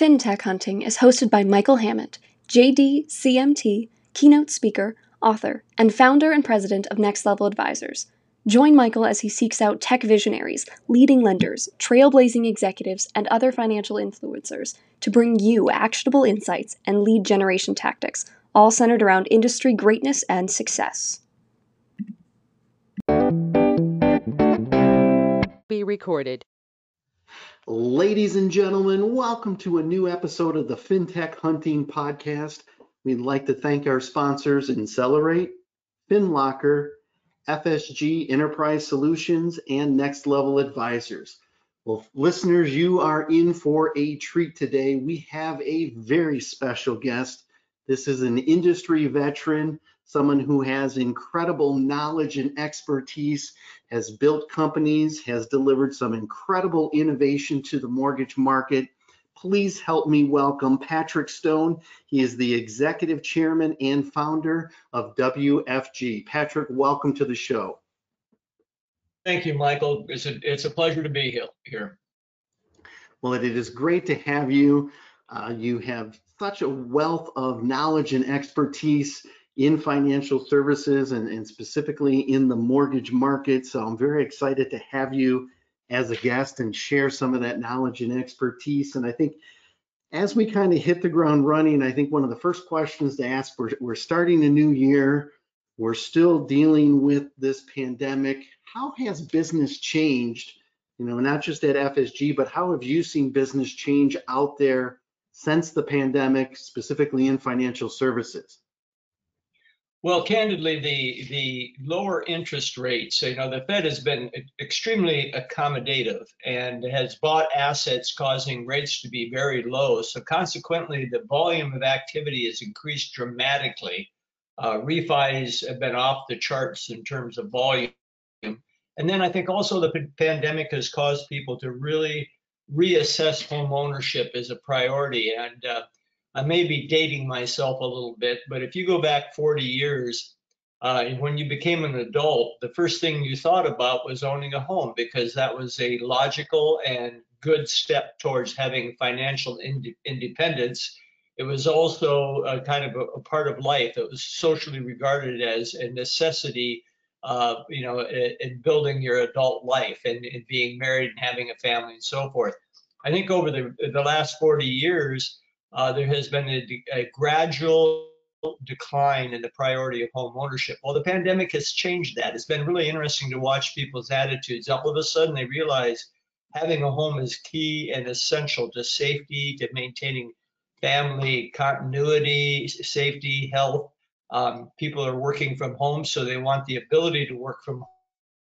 FinTech Hunting is hosted by Michael Hammond, JD, CMT, keynote speaker, author, and founder and president of Next Level Advisors. Join Michael as he seeks out tech visionaries, leading lenders, trailblazing executives, and other financial influencers to bring you actionable insights and lead generation tactics, all centered around industry greatness and success. Be recorded. Ladies and gentlemen, welcome to a new episode of the FinTech Hunting Podcast. We'd like to thank our sponsors Insellerate, FinLocker, FSG Enterprise Solutions, and Next Level Advisors. Well, listeners, you are in for a treat today. We have a very special guest. This is an industry veteran, someone who has incredible knowledge and expertise, has built companies, has delivered some incredible innovation to the mortgage market. Please help me welcome Patrick Stone. He is the executive chairman and founder of WFG. Patrick, welcome to the show. Thank you, Michael. It's a, it's a pleasure to be here. Well, it is great to have you. Uh, you have such a wealth of knowledge and expertise in financial services and, and specifically in the mortgage market. So I'm very excited to have you as a guest and share some of that knowledge and expertise. And I think as we kind of hit the ground running, I think one of the first questions to ask, we're, we're starting a new year. We're still dealing with this pandemic. How has business changed? You know, not just at FSG, but how have you seen business change out there since the pandemic, specifically in financial services? Well, candidly, the the lower interest rates, you know, the Fed has been extremely accommodative and has bought assets causing rates to be very low. So consequently, the volume of activity has increased dramatically. Uh, refis have been off the charts in terms of volume. And then I think also the pandemic has caused people to really reassess home ownership as a priority. And uh, I may be dating myself a little bit, but if you go back 40 years, uh, when you became an adult, the first thing you thought about was owning a home because that was a logical and good step towards having financial ind- independence. It was also kind of a, a, part of life. It was socially regarded as a necessity, uh, you know, in, in, building your adult life and, and being married and having a family and so forth. I think over the the last 40 years, uh, there has been a, a, gradual decline in the priority of home ownership. Well, the pandemic has changed that. It's been really interesting to watch people's attitudes. All of a sudden, they realize having a home is key and essential to safety, to maintaining family continuity, safety, health. Um, people are working from home, so they want the ability to work from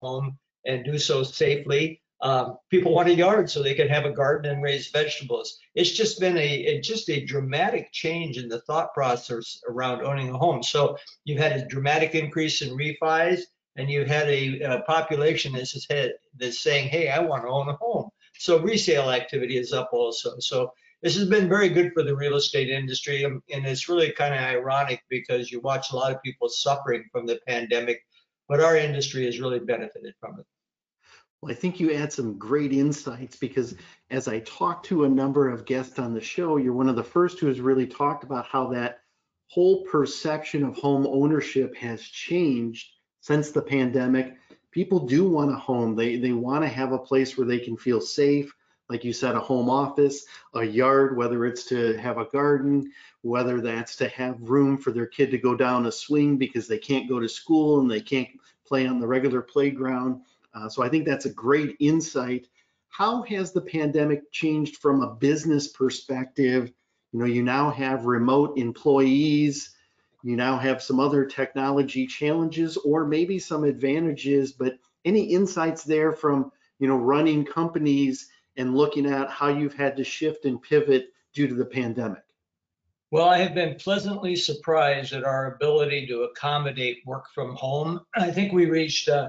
home and do so safely. Um, people want a yard so they can have a garden and raise vegetables. It's just been a, just a dramatic change in the thought process around owning a home. So you've had a dramatic increase in refis, and you've had a, a population that's, had, that's saying, "Hey, I want to own a home." So resale activity is up also. So this has been very good for the real estate industry, um, and it's really kind of ironic because you watch a lot of people suffering from the pandemic, but our industry has really benefited from it. Well, I think you add some great insights because as I talked to a number of guests on the show, you're one of the first who has really talked about how that whole perception of home ownership has changed since the pandemic. People do want a home. They they want to have a place where they can feel safe, like you said, a home office, a yard, whether it's to have a garden, whether that's to have room for their kid to go down a swing because they can't go to school and they can't play on the regular playground uh, so I think that's a great insight. How has the pandemic changed from a business perspective? You know, you now have remote employees, you now have some other technology challenges or maybe some advantages, but any insights there from, you know, running companies and looking at how you've had to shift and pivot due to the pandemic? Well, I have been pleasantly surprised at our ability to accommodate work from home. I think we reached uh,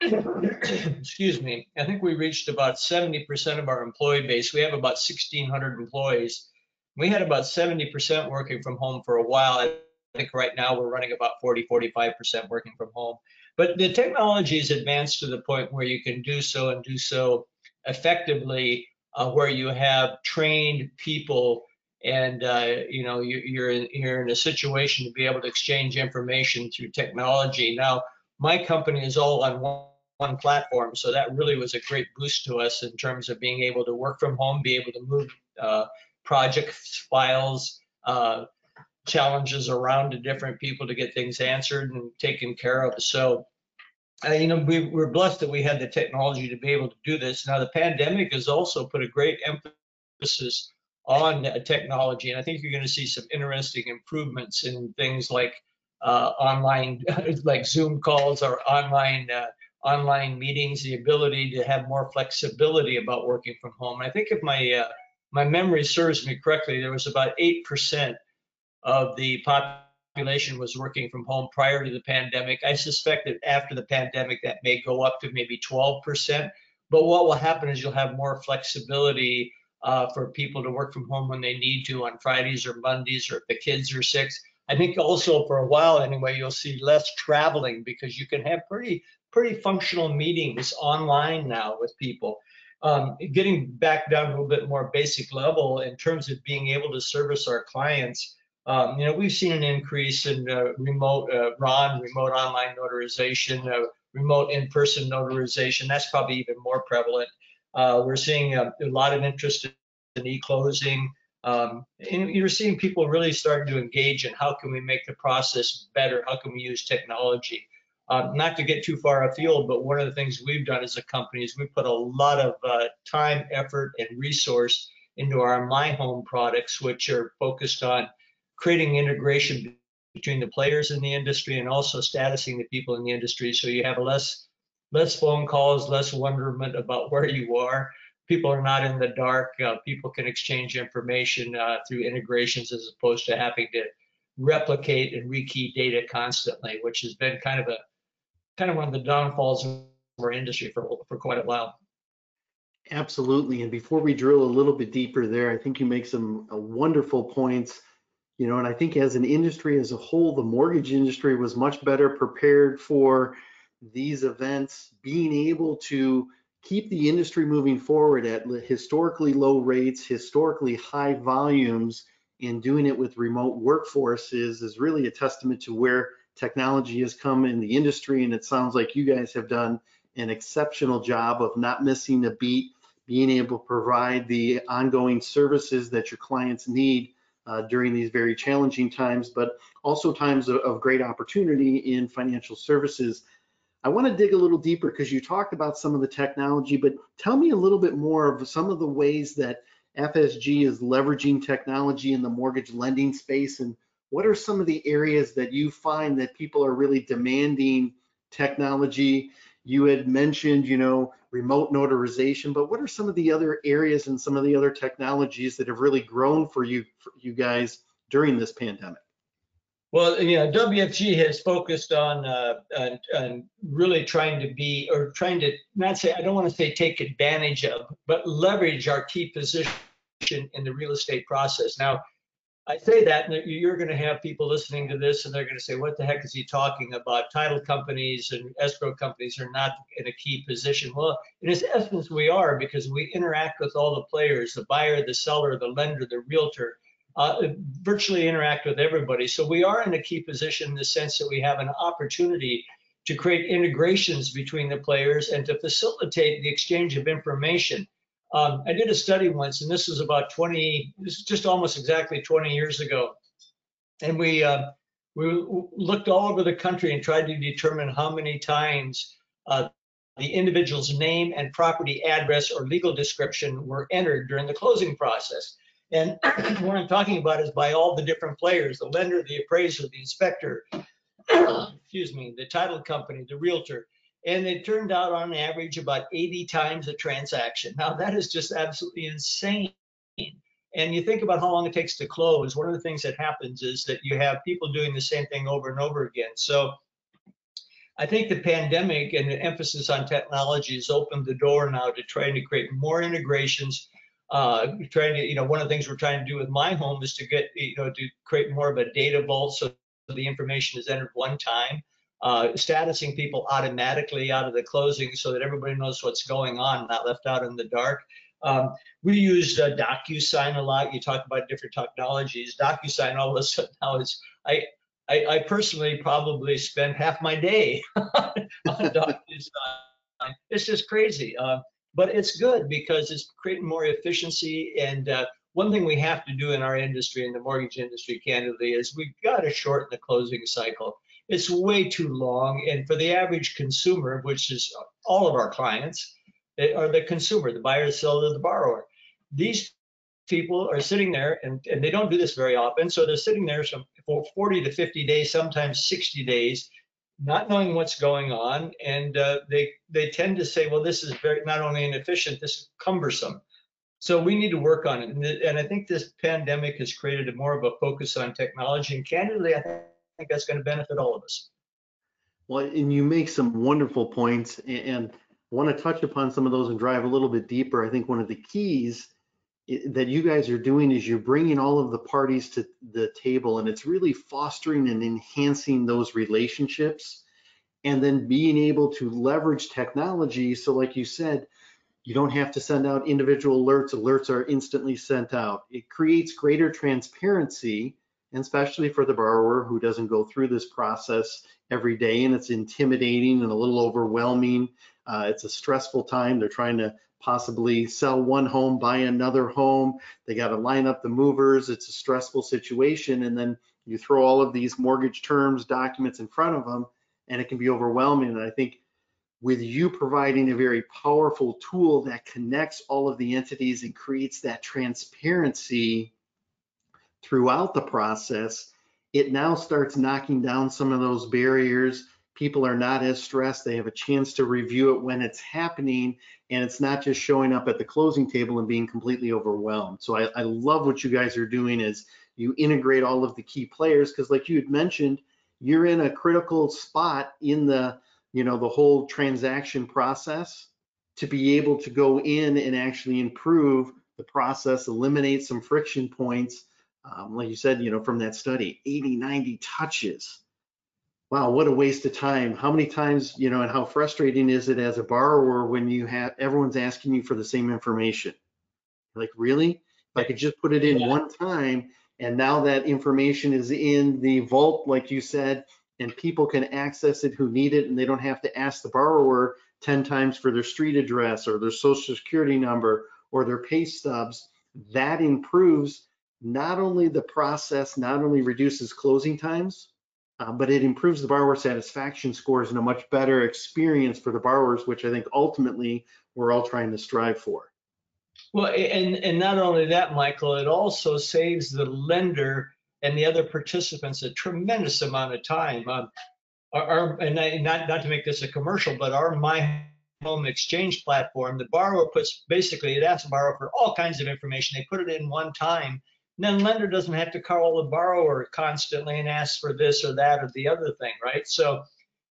excuse me, I think we reached about 70% of our employee base. We have about 1,600 employees. We had about 70% working from home for a while. I think right now we're running about 40, 45% working from home. But the technology has advanced to the point where you can do so and do so effectively, uh, where you have trained people and uh, you know you, you're in, you're in a situation to be able to exchange information through technology. Now, my company is all on one, one platform, so that really was a great boost to us in terms of being able to work from home, be able to move uh, files, uh, challenges around to different people to get things answered and taken care of. So. Uh, you know, we, we're blessed that we had the technology to be able to do this. Now, the pandemic has also put a great emphasis on technology. And I think you're going to see some interesting improvements in things like uh, online, like Zoom calls or online uh, online meetings, the ability to have more flexibility about working from home. I think if my uh, my memory serves me correctly, there was about eight percent of the population was working from home prior to the pandemic. I suspect that after the pandemic, that may go up to maybe 12 percent. But what will happen is you'll have more flexibility uh, for people to work from home when they need to on Fridays or Mondays or if the kids are sick. I think also for a while anyway, you'll see less traveling because you can have pretty pretty functional meetings online now with people. Um, getting back down to a little bit more basic level in terms of being able to service our clients, um, you know, we've seen an increase in uh, remote uh, RON, remote online notarization, uh, remote in-person notarization. That's probably even more prevalent. Uh, we're seeing a, a, lot of interest in e-closing. Um, and you're seeing people really starting to engage in how can we make the process better? How can we use technology? Um, not to get too far afield, but one of the things we've done as a company is we put a lot of uh, time, effort, and resource into our My Home products, which are focused on creating integration between the players in the industry and also statusing the people in the industry so you have less less phone calls, less wonderment about where you are. People are not in the dark. Uh, people can exchange information uh, through integrations as opposed to having to replicate and rekey data constantly, which has been kind of a kind of one of the downfalls of our industry for for quite a while. Absolutely. And before we drill a little bit deeper there, I think you make some uh, wonderful points. You know, and I think as an industry as a whole, the mortgage industry was much better prepared for these events, being able to keep the industry moving forward at historically low rates, historically high volumes, and doing it with remote workforces is really a testament to where technology has come in the industry. And it sounds like you guys have done an exceptional job of not missing a beat, being able to provide the ongoing services that your clients need uh, during these very challenging times, but also times of, of great opportunity in financial services. I want to dig a little deeper because you talked about some of the technology, but tell me a little bit more of some of the ways that FSG is leveraging technology in the mortgage lending space and what are some of the areas that you find that people are really demanding technology? You had mentioned, you know, remote notarization, but what are some of the other areas and some of the other technologies that have really grown for you, for you guys during this pandemic? Well, you know, WFG has focused on, uh, on, really trying to be, or trying to not say, I don't want to say take advantage of, but leverage our key position in the real estate process. Now, I say that, and you're going to have people listening to this, and they're going to say, "What the heck is he talking about?" Title companies and escrow companies are not in a key position. Well, in its essence, we are because we interact with all the players: the buyer, the seller, the lender, the realtor uh, virtually interact with everybody. So we are in a key position in the sense that we have an opportunity to create integrations between the players and to facilitate the exchange of information. Um, I did a study once, and this was about 20, this is just almost exactly 20 years ago. And we, uh, we looked all over the country and tried to determine how many times uh, the individual's name and property address or legal description were entered during the closing process. And what I'm talking about is by all the different players, the lender, the appraiser, the inspector, excuse me, the title company, the realtor. And it turned out on average about 80 times a transaction. Now that is just absolutely insane. And you think about how long it takes to close. One of the things that happens is that you have people doing the same thing over and over again. So I think the pandemic and the emphasis on technology has opened the door now to trying to create more integrations uh, trying to, you know, one of the things we're trying to do with my home is to get, you know, to create more of a data vault so the information is entered one time, uh, statusing people automatically out of the closing so that everybody knows what's going on, not left out in the dark. Um, we use uh, DocuSign a lot. You talk about different technologies. DocuSign all of a sudden now is I I, I personally probably spend half my day on DocuSign. It's just crazy, uh, but it's good because it's creating more efficiency. And uh, one thing we have to do in our industry, in the mortgage industry, candidly, is we've got to shorten the closing cycle. It's way too long, and for the average consumer, which is all of our clients, or the consumer, the buyer, the seller, the borrower, these people are sitting there and, and they don't do this very often. So they're sitting there for 40 to 50 days, sometimes 60 days, not knowing what's going on. And uh, they, they tend to say, well, this is very, not only inefficient, this is cumbersome. So we need to work on it. And, and I think this pandemic has created a more of a focus on technology. And candidly, I think that's going to benefit all of us. Well, and you make some wonderful points and want to touch upon some of those and drive a little bit deeper. I think one of the keys that you guys are doing is you're bringing all of the parties to the table and it's really fostering and enhancing those relationships and then being able to leverage technology so like you said you don't have to send out individual alerts alerts are instantly sent out it creates greater transparency and especially for the borrower who doesn't go through this process every day and it's intimidating and a little overwhelming uh, it's a stressful time they're trying to possibly sell one home, buy another home. They got to line up the movers. It's a stressful situation. And then you throw all of these mortgage terms, documents in front of them, and it can be overwhelming. And I think with you providing a very powerful tool that connects all of the entities and creates that transparency throughout the process, it now starts knocking down some of those barriers people are not as stressed. They have a chance to review it when it's happening, and it's not just showing up at the closing table and being completely overwhelmed. So I, I love what you guys are doing is you integrate all of the key players because like you had mentioned, you're in a critical spot in the you know the whole transaction process to be able to go in and actually improve the process, eliminate some friction points. Um, like you said, you know, from that study, 80, 90 touches wow, what a waste of time. How many times, you know, and how frustrating is it as a borrower when you have everyone's asking you for the same information? Like, really? If I could just put it in yeah. one time and now that information is in the vault, like you said, and people can access it who need it and they don't have to ask the borrower 10 times for their street address or their social security number or their pay stubs, that improves not only the process, not only reduces closing times, uh, but it improves the borrower satisfaction scores and a much better experience for the borrowers, which I think ultimately we're all trying to strive for. Well, and, and not only that, Michael, it also saves the lender and the other participants a tremendous amount of time. Um, our, our, and I, not, not to make this a commercial, but our My Home Exchange platform, the borrower puts basically, it asks the borrower for all kinds of information. They put it in one time then lender doesn't have to call the borrower constantly and ask for this or that or the other thing, right? So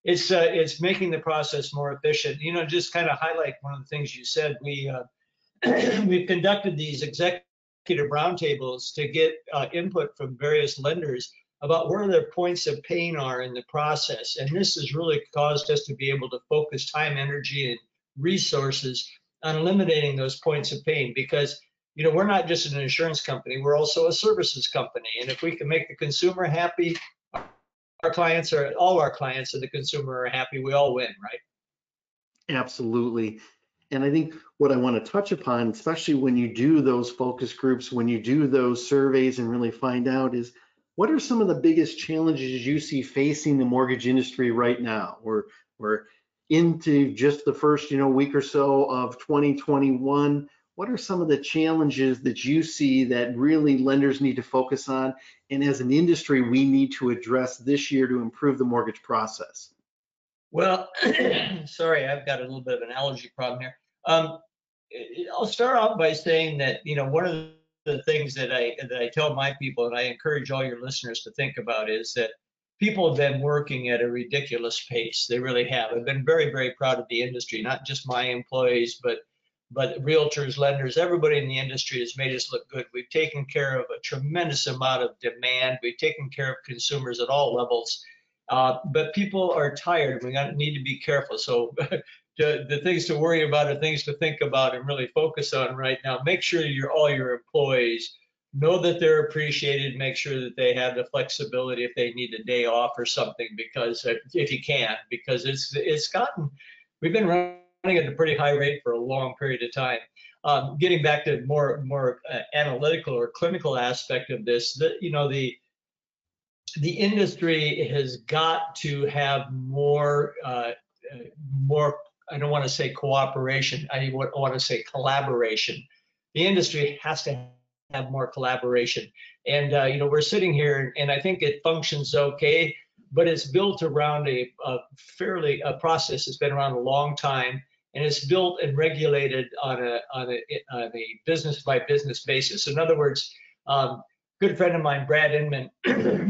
it's uh, it's making the process more efficient. You know, just kind of highlight one of the things you said. We uh, we've conducted these executive roundtables to get uh, input from various lenders about where their points of pain are in the process, and this has really caused us to be able to focus time, energy, and resources on eliminating those points of pain because you know, we're not just an insurance company, we're also a services company. And if we can make the consumer happy, our clients are, all our clients and the consumer are happy, we all win, right? Absolutely. And I think what I want to touch upon, especially when you do those focus groups, when you do those surveys and really find out is what are some of the biggest challenges you see facing the mortgage industry right now? We're, we're into just the first, you know, week or so of 2021 what are some of the challenges that you see that really lenders need to focus on? And as an industry we need to address this year to improve the mortgage process. Well sorry i've got a little bit of an allergy problem here. Um, i'll start off by saying that you know one of the things that i that i tell my people and i encourage all your listeners to think about is that people have been working at a ridiculous pace. They really have. I've been very very proud of the industry not just my employees but but realtors, lenders, everybody in the industry has made us look good. We've taken care of a tremendous amount of demand. We've taken care of consumers at all levels. Uh, but people are tired. We need to be careful. So to, the things to worry about are things to think about and really focus on right now. Make sure your all your employees know that they're appreciated. Make sure that they have the flexibility if they need a day off or something, because if you can, because it's it's gotten we've been running at a pretty high rate for a long period of time. Um, getting back to more more uh, analytical or clinical aspect of this, the, you know the the industry has got to have more uh, uh more I don't want to say cooperation. I want to say collaboration. The industry has to have more collaboration. And uh, you know, we're sitting here, and I think it functions okay, but it's built around a, a fairly a process that's been around a long time, and it's built and regulated on a on a, on a business by business basis. In other words, um, good friend of mine, Brad Inman,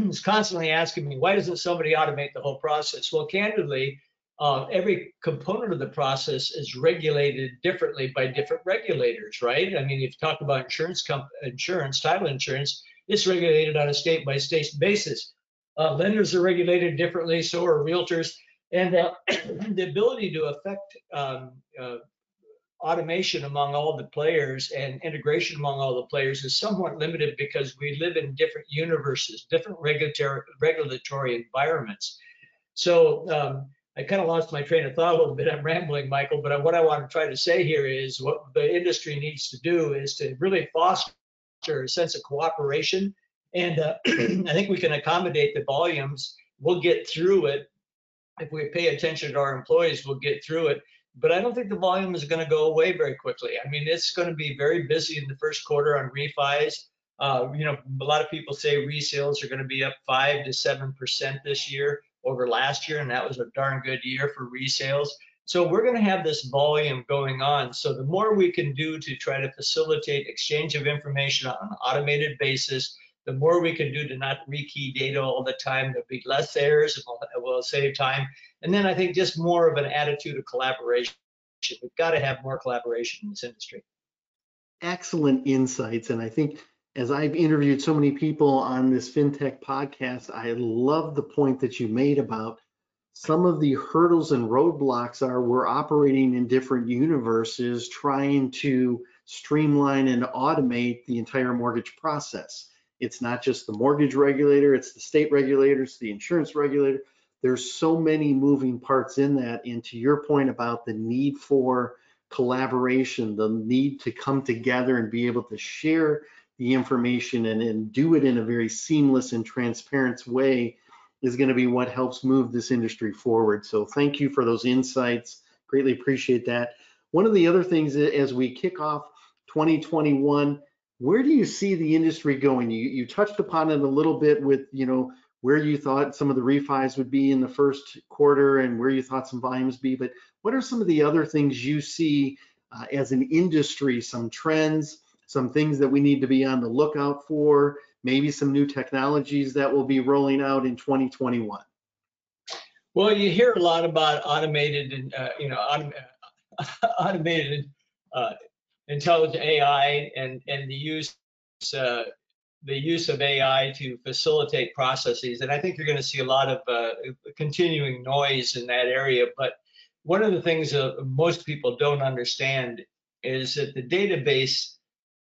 is constantly asking me, why doesn't somebody automate the whole process? Well, candidly, uh, every component of the process is regulated differently by different regulators, right? I mean, if you talk about insurance, insurance, title insurance, it's regulated on a state by state basis. Uh, lenders are regulated differently, so are realtors, and uh, the ability to affect um, uh, automation among all the players and integration among all the players is somewhat limited because we live in different universes, different regulatory regulatory environments. So um, I kind of lost my train of thought a little bit. I'm rambling, Michael, but what I want to try to say here is what the industry needs to do is to really foster a sense of cooperation. And uh, I think we can accommodate the volumes. We'll get through it. If we pay attention to our employees, we'll get through it. But I don't think the volume is going to go away very quickly. I mean, it's going to be very busy in the first quarter on refis. Uh, you know, a lot of people say resales are going to be up five to seven percent this year over last year, and that was a darn good year for resales. So we're going to have this volume going on. So the more we can do to try to facilitate exchange of information on an automated basis, the more we can do to not rekey data all the time, there'll be less errors, will, it will save time. And then I think just more of an attitude of collaboration. We've got to have more collaboration in this industry. Excellent insights. And I think as I've interviewed so many people on this FinTech podcast, I love the point that you made about some of the hurdles and roadblocks are we're operating in different universes trying to streamline and automate the entire mortgage process. It's not just the mortgage regulator, it's the state regulators, the insurance regulator. There's so many moving parts in that. And to your point about the need for collaboration, the need to come together and be able to share the information and, and do it in a very seamless and transparent way is going to be what helps move this industry forward. So thank you for those insights. Greatly appreciate that. One of the other things as we kick off 2021, where do you see the industry going? You, you touched upon it a little bit with, you know, where you thought some of the refis would be in the first quarter and where you thought some volumes be, but what are some of the other things you see uh, as an industry, some trends, some things that we need to be on the lookout for, maybe some new technologies that will be rolling out in 2021? Well, you hear a lot about automated and uh, you know autom automated uh, intelligent AI and and the use uh, the use of AI to facilitate processes. And I think you're going to see a lot of uh, continuing noise in that area. But one of the things that most people don't understand is that the database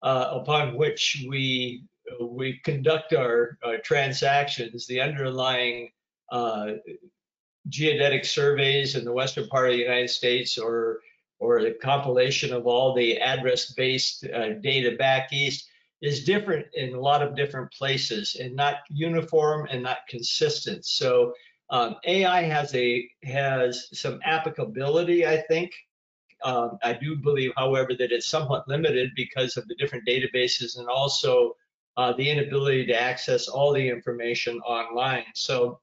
uh, upon which we we conduct our, our transactions, the underlying uh, geodetic surveys in the western part of the United States, or or the compilation of all the address-based uh, data back east, is different in a lot of different places and not uniform and not consistent. So um, AI has a has some applicability, I think, um, I do believe, however, that it's somewhat limited because of the different databases and also uh, the inability to access all the information online. So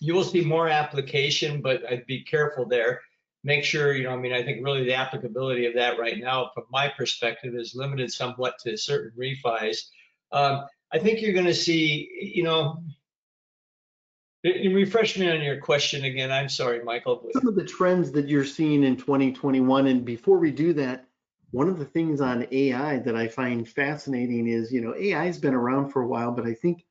you will see more application, but I'd be careful there. Make sure, you know, I mean, I think really the applicability of that right now, from my perspective, is limited somewhat to certain refis. Um, I think you're going to see, you know, Refresh me on your question again. I'm sorry, Michael. Some of the trends that you're seeing in 2021, and before we do that, one of the things on AI that I find fascinating is, you know, AI has been around for a while, but I think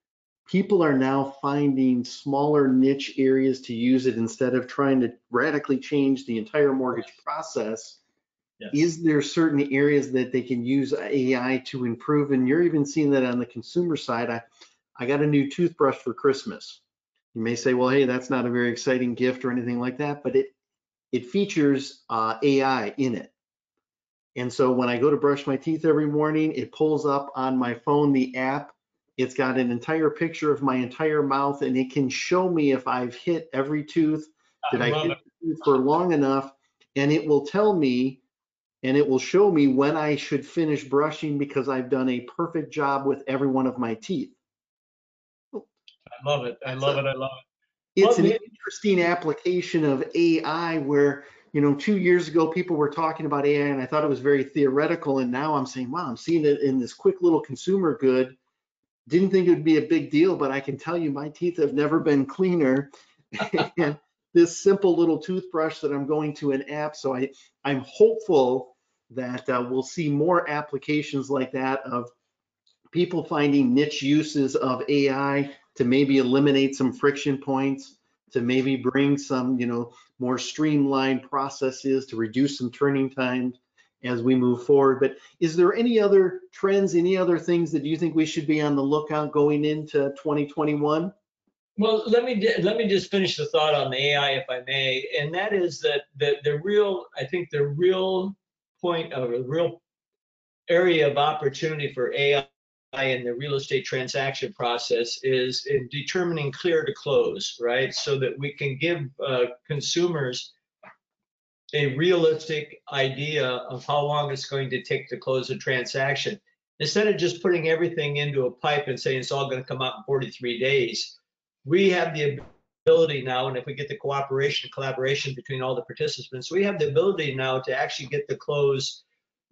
people are now finding smaller niche areas to use it instead of trying to radically change the entire mortgage process. Yes. Is there certain areas that they can use AI to improve? And you're even seeing that on the consumer side. I, I got a new toothbrush for Christmas. You may say, well, hey, that's not a very exciting gift or anything like that, but it it features uh, AI in it. And so when I go to brush my teeth every morning, it pulls up on my phone the app. It's got an entire picture of my entire mouth and it can show me if I've hit every tooth. Did I, love hit tooth for long enough? And it will tell me and it will show me when I should finish brushing because I've done a perfect job with every one of my teeth. I love it. I love it. I love it. It's an interesting application of AI where, you know, two years ago, people were talking about AI and I thought it was very theoretical. And now I'm saying, wow, I'm seeing it in this quick little consumer good. Didn't think it would be a big deal, but I can tell you my teeth have never been cleaner. and this simple little toothbrush that I'm going to an app. So I, I'm hopeful that uh, we'll see more applications like that of people finding niche uses of AI to maybe eliminate some friction points, to maybe bring some, you know, more streamlined processes to reduce some turning times as we move forward. But is there any other trends, any other things that you think we should be on the lookout going into 2021? Well, let me let me just finish the thought on the AI, if I may, and that is that the the real I think the real point of a real area of opportunity for AI in the real estate transaction process is in determining clear to close, right? So that we can give uh, consumers a realistic idea of how long it's going to take to close a transaction. Instead of just putting everything into a pipe and saying it's all going to come out in 43 days, we have the ability now, and if we get the cooperation, collaboration between all the participants, we have the ability now to actually get the close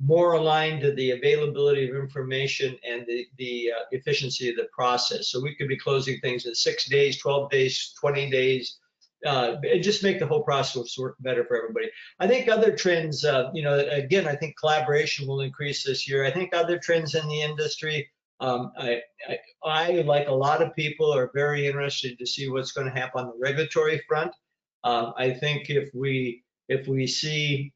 more aligned to the availability of information and the, the uh, efficiency of the process. So we could be closing things in six days, 12 days, 20 days, uh, just make the whole process work better for everybody. I think other trends, uh, you know, again, I think collaboration will increase this year. I think other trends in the industry, um, I, I, I, like a lot of people, are very interested to see what's going to happen on the regulatory front. Um, I think if we if we see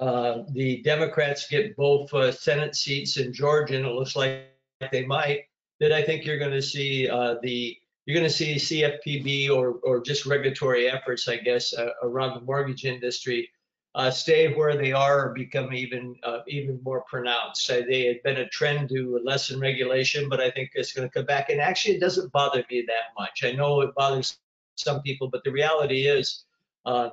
uh, the Democrats get both uh, Senate seats in Georgia, and it looks like they might, then I think you're going to see uh, the you're going to see CFPB or or just regulatory efforts, I guess, uh, around the mortgage industry uh, stay where they are or become even uh, even more pronounced. Uh, they had been a trend to lessen regulation, but I think it's going to come back. And actually, it doesn't bother me that much. I know it bothers some people, but the reality is, uh,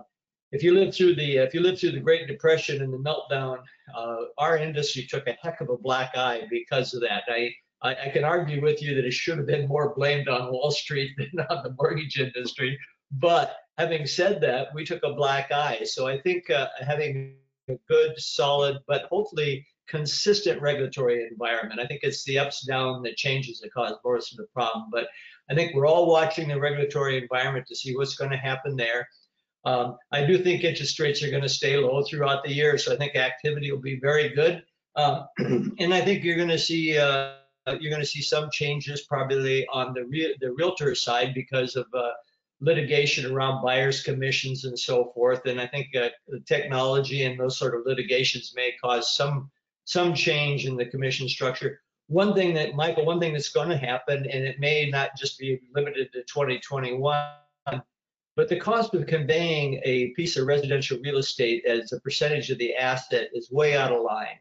if you live through the if you live through the Great Depression and the meltdown, uh, our industry took a heck of a black eye because of that. I, I I can argue with you that it should have been more blamed on Wall Street than on the mortgage industry, but having said that, we took a black eye. So I think uh, having a good, solid, but hopefully consistent regulatory environment. I think it's the ups down that changes that cause most of the problem. But I think we're all watching the regulatory environment to see what's going to happen there. Um, I do think interest rates are going to stay low throughout the year, so I think activity will be very good. Um, and I think you're going to see uh, you're going to see some changes probably on the real the realtor side because of uh, litigation around buyers commissions and so forth. And I think uh, the technology and those sort of litigations may cause some some change in the commission structure. One thing that Michael, one thing that's going to happen, and it may not just be limited to 2021, but the cost of conveying a piece of residential real estate as a percentage of the asset is way out of line.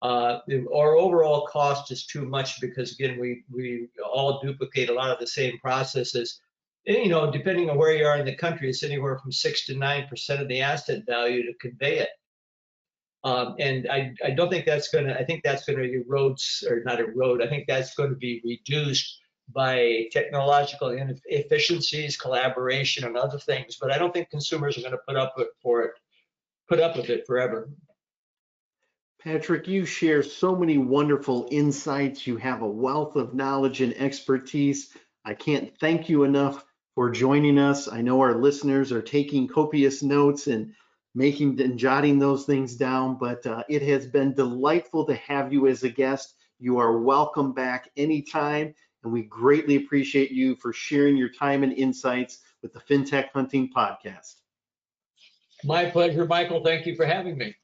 Uh, our overall cost is too much because again, we we all duplicate a lot of the same processes and, you know, depending on where you are in the country, it's anywhere from six to nine percent of the asset value to convey it. Um, and I, I don't think that's going to, I think that's going to erode, or not erode, I think that's going to be reduced by technological efficiencies, collaboration, and other things. But I don't think consumers are going to put up for it, put up with it forever. Patrick, you share so many wonderful insights. You have a wealth of knowledge and expertise. I can't thank you enough for joining us. I know our listeners are taking copious notes and making and jotting those things down, but uh, it has been delightful to have you as a guest. You are welcome back anytime, and and we greatly appreciate you for sharing your time and insights with the FinTech Hunting Podcast. My pleasure, Michael. Thank you for having me.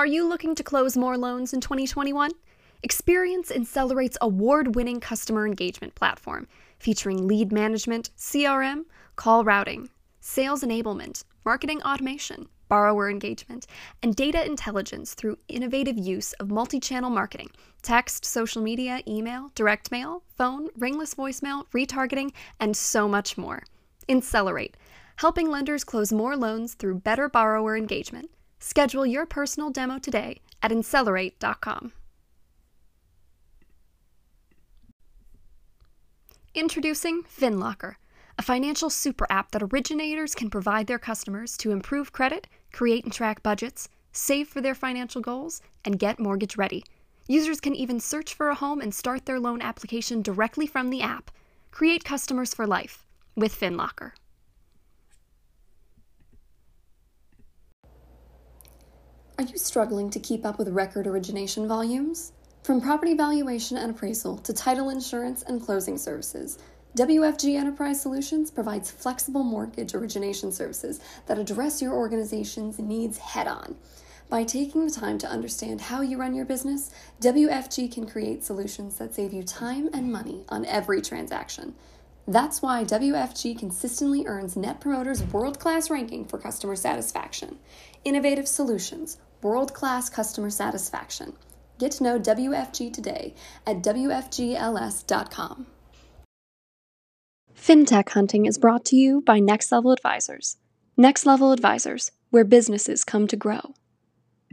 Are you looking to close more loans in 2021? Experience Insellerate's award winning customer engagement platform featuring lead management, CRM, call routing, sales enablement, marketing automation, borrower engagement, and data intelligence through innovative use of multi channel marketing text, social media, email, direct mail, phone, ringless voicemail, retargeting, and so much more. Incellerate, helping lenders close more loans through better borrower engagement. Schedule your personal demo today at Insellerate.com. Introducing FinLocker, a financial super app that originators can provide their customers to improve credit, create and track budgets, save for their financial goals, and get mortgage ready. Users can even search for a home and start their loan application directly from the app. Create customers for life with FinLocker. Are you struggling to keep up with record origination volumes? From property valuation and appraisal to title insurance and closing services, WFG Enterprise Solutions provides flexible mortgage origination services that address your organization's needs head on. By taking the time to understand how you run your business, WFG can create solutions that save you time and money on every transaction. That's why WFG consistently earns Net Promoter's world class ranking for customer satisfaction. Innovative solutions, world class customer satisfaction. Get to know WFG today at WFGLS.com. FinTech Hunting is brought to you by Next Level Advisors. Next Level Advisors, where businesses come to grow.